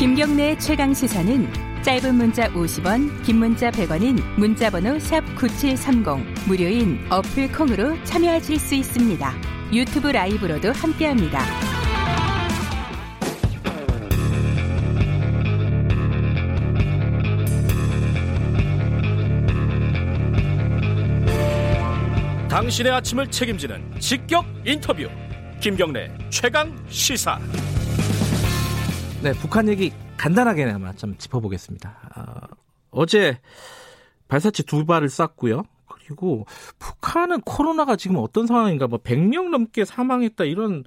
김경래 최강 시사는 짧은 문자 50원, 긴 문자 100원인 문자번호 샵 9730 무료인 어플 콩으로 참여하실 수 있습니다. 유튜브 라이브로도 함께합니다. 당신의 아침을 책임지는 직격 인터뷰 김경래 최강 시사 네, 북한 얘기 간단하게나마 좀 짚어보겠습니다. 어, 제 발사체 두 발을 쐈고요. 그리고 북한은 코로나가 지금 어떤 상황인가, 뭐 100명 넘게 사망했다 이런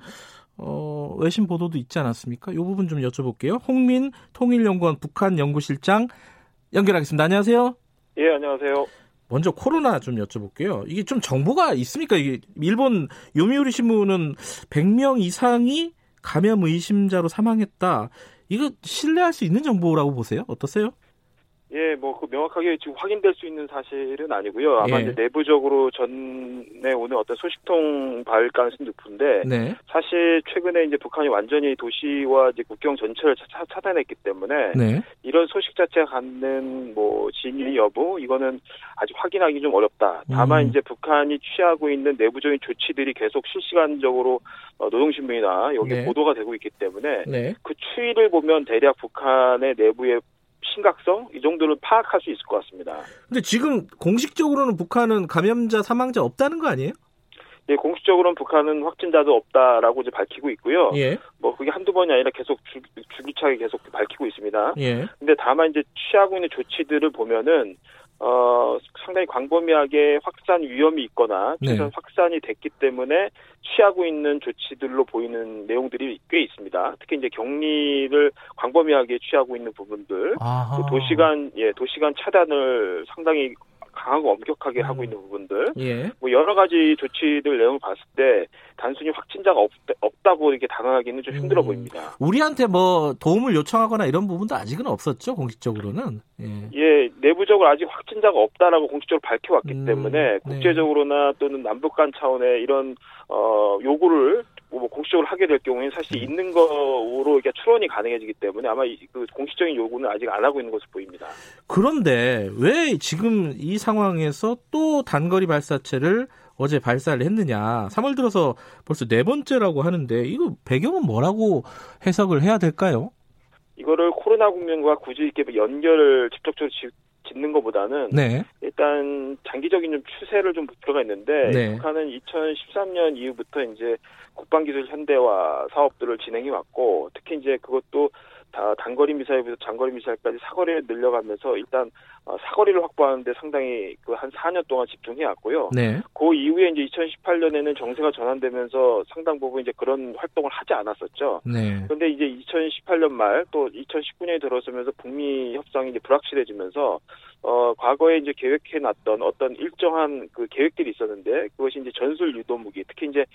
어, 외신 보도도 있지 않았습니까? 이 부분 좀 여쭤볼게요. 홍민 통일연구원 북한 연구실장 연결하겠습니다. 안녕하세요. 예, 안녕하세요. 먼저 코로나 좀 여쭤볼게요. 이게 좀 정보가 있습니까? 이게 일본 요미우리 신문은 100명 이상이 감염 의심자로 사망했다. 이거 신뢰할 수 있는 정보라고 보세요? 어떠세요? 예, 뭐, 그 명확하게 지금 확인될 수 있는 사실은 아니고요. 아마 예. 이제 내부적으로 전에 오는 어떤 소식통 발 가능성이 높은데, 네. 사실 최근에 이제 북한이 완전히 도시와 이제 국경 전체를 차, 차단했기 때문에, 네. 이런 소식 자체가 갖는 뭐 진위 여부, 이거는 아직 확인하기 좀 어렵다. 다만 음. 이제 북한이 취하고 있는 내부적인 조치들이 계속 실시간적으로 어, 노동신문이나 여기 네. 보도가 되고 있기 때문에, 네. 그 추이를 보면 대략 북한의 내부의 심각성 이 정도를 파악할 수 있을 것 같습니다. 근데 지금 공식적으로는 북한은 감염자 사망자 없다는 거 아니에요? 예, 공식적으로는 북한은 확진자도 없다라고 이제 밝히고 있고요. 예. 뭐 그게 한두 번이 아니라 계속 주, 주기차게 계속 밝히고 있습니다. 예. 근데 다만 이제 취하고 있는 조치들을 보면은 어 상당히 광범위하게 확산 위험이 있거나 네. 최소한 확산이 됐기 때문에 취하고 있는 조치들로 보이는 내용들이 꽤 있습니다. 특히 이제 격리를 광범위하게 취하고 있는 부분들, 도시간 예 도시간 차단을 상당히 강하고 엄격하게 음. 하고 있는 부분들, 예. 뭐 여러 가지 조치들 내용을 봤을 때 단순히 확진자가 없, 없다고 이렇게 당하기는 좀 힘들어 음. 보입니다. 우리한테 뭐 도움을 요청하거나 이런 부분도 아직은 없었죠, 공식적으로는. 예. 예, 내부적으로 아직 확진자가 없다라고 공식적으로 밝혀왔기 음, 때문에 네. 국제적으로나 또는 남북 간 차원의 이런 어 요구를 뭐 공식적으로 하게 될 경우에는 사실 음. 있는 거로 이게 추론이 가능해지기 때문에 아마 이- 그 공식적인 요구는 아직 안 하고 있는 것으로 보입니다. 그런데 왜 지금 이 상황에서 또 단거리 발사체를 어제 발사를 했느냐. 3월 들어서 벌써 네 번째라고 하는데 이거 배경은 뭐라고 해석을 해야 될까요? 이거를 코로나 국면과 굳이 이렇게 연결을 직접적으로 지- 짓는 것보다는 네. 일단 장기적인 좀 추세를 좀 들어가 있는데 네. 북한은 2013년 이후부터 이제 국방기술 현대화 사업들을 진행해 왔고 특히 이제 그것도 다 단거리 미사일부터 장거리 미사일까지 사거리를 늘려가면서 일단 어, 사거리를 확보하는데 상당히 그 한 4년 동안 집중해 왔고요. 네. 그 이후에 이제 2018년에는 정세가 전환되면서 상당 부분 이제 그런 활동을 하지 않았었죠. 네. 그런데 이제 2018년 말 또 2019년에 들어서면서 북미 협상이 이제 불확실해지면서 어 과거에 이제 계획해 놨던 어떤 일정한 그 계획들이 있었는데 그것이 이제 전술 유도 무기 특히 이제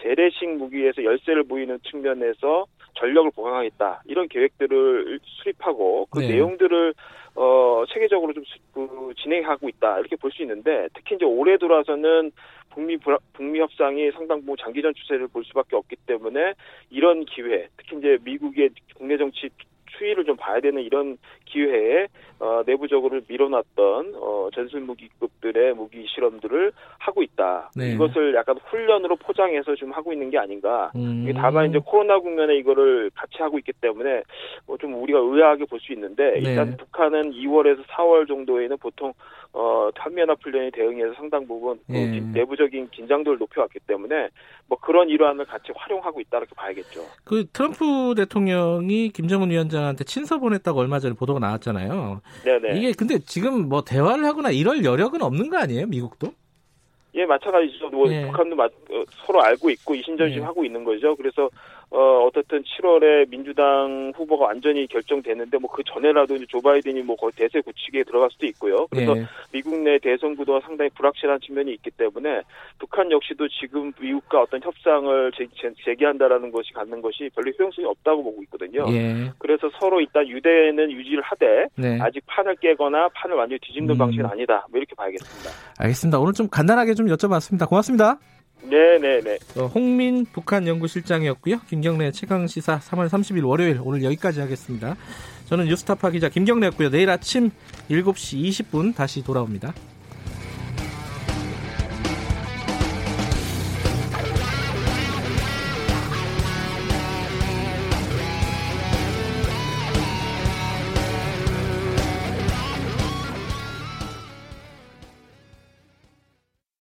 재래식 무기에서 열세를 보이는 측면에서 전력을 보강하겠다 이런 계획들을 수립하고 그 네. 내용들을 어 체계적으로 좀 수- 그, 진행하고 있다 이렇게 볼 수 있는데 특히 이제 올해 들어와서는 북미 불- 북미 협상이 상당 부분 장기전 추세를 볼 수밖에 없기 때문에 이런 기회, 특히 이제 미국의 국내 정치 추이를 좀 봐야 되는 이런 기회에 어, 내부적으로 밀어놨던 어, 전술 무기급들의 무기 실험들을 하고 있다. 네. 이것을 약간 훈련으로 포장해서 좀 하고 있는 게 아닌가. 음. 다만 이제 코로나 국면에 이거를 같이 하고 있기 때문에 뭐 좀 우리가 의아하게 볼 수 있는데 네. 일단 북한은 2월에서 4월 정도에는 보통 어 한미연합 훈련에 대응해서 상당 부분 그 예. 긴- 내부적인 긴장도를 높여왔기 때문에 뭐 그런 일환을 같이 활용하고 있다 이렇게 봐야겠죠. 그 트럼프 대통령이 김정은 위원장한테 친서 보냈다고 얼마 전에 보도가 나왔잖아요. 네네. 이게 근데 지금 뭐 대화를 하거나 이럴 여력은 없는 거 아니에요? 미국도? 예, 마찬가지죠. 뭐 예. 북한도 마- 어, 서로 알고 있고 이신전심 예. 하고 있는 거죠. 그래서 어 어떻든 7월에 민주당 후보가 완전히 결정됐는데 뭐 그 전에라도 이제 조 바이든이 뭐 거의 대세 굳히기에 들어갈 수도 있고요. 그래서 예. 미국 내 대선 구도가 상당히 불확실한 측면이 있기 때문에 북한 역시도 지금 미국과 어떤 협상을 제기한다라는 것이 갖는 것이 별로 효용성이 없다고 보고 있거든요. 예. 그래서 서로 일단 유대는 유지를 하되 네. 아직 판을 깨거나 판을 완전히 뒤집는 음. 방식은 아니다. 뭐 이렇게 봐야겠습니다. 알겠습니다. 오늘 좀 간단하게 좀 여쭤봤습니다. 고맙습니다. 네네네. 어, 홍민 북한 연구실장이었고요. 김경래 최강 시사 3월 30일 월요일 오늘 여기까지 하겠습니다. 저는 뉴스타파 기자 김경래였고요. 내일 아침 7시 20분 다시 돌아옵니다.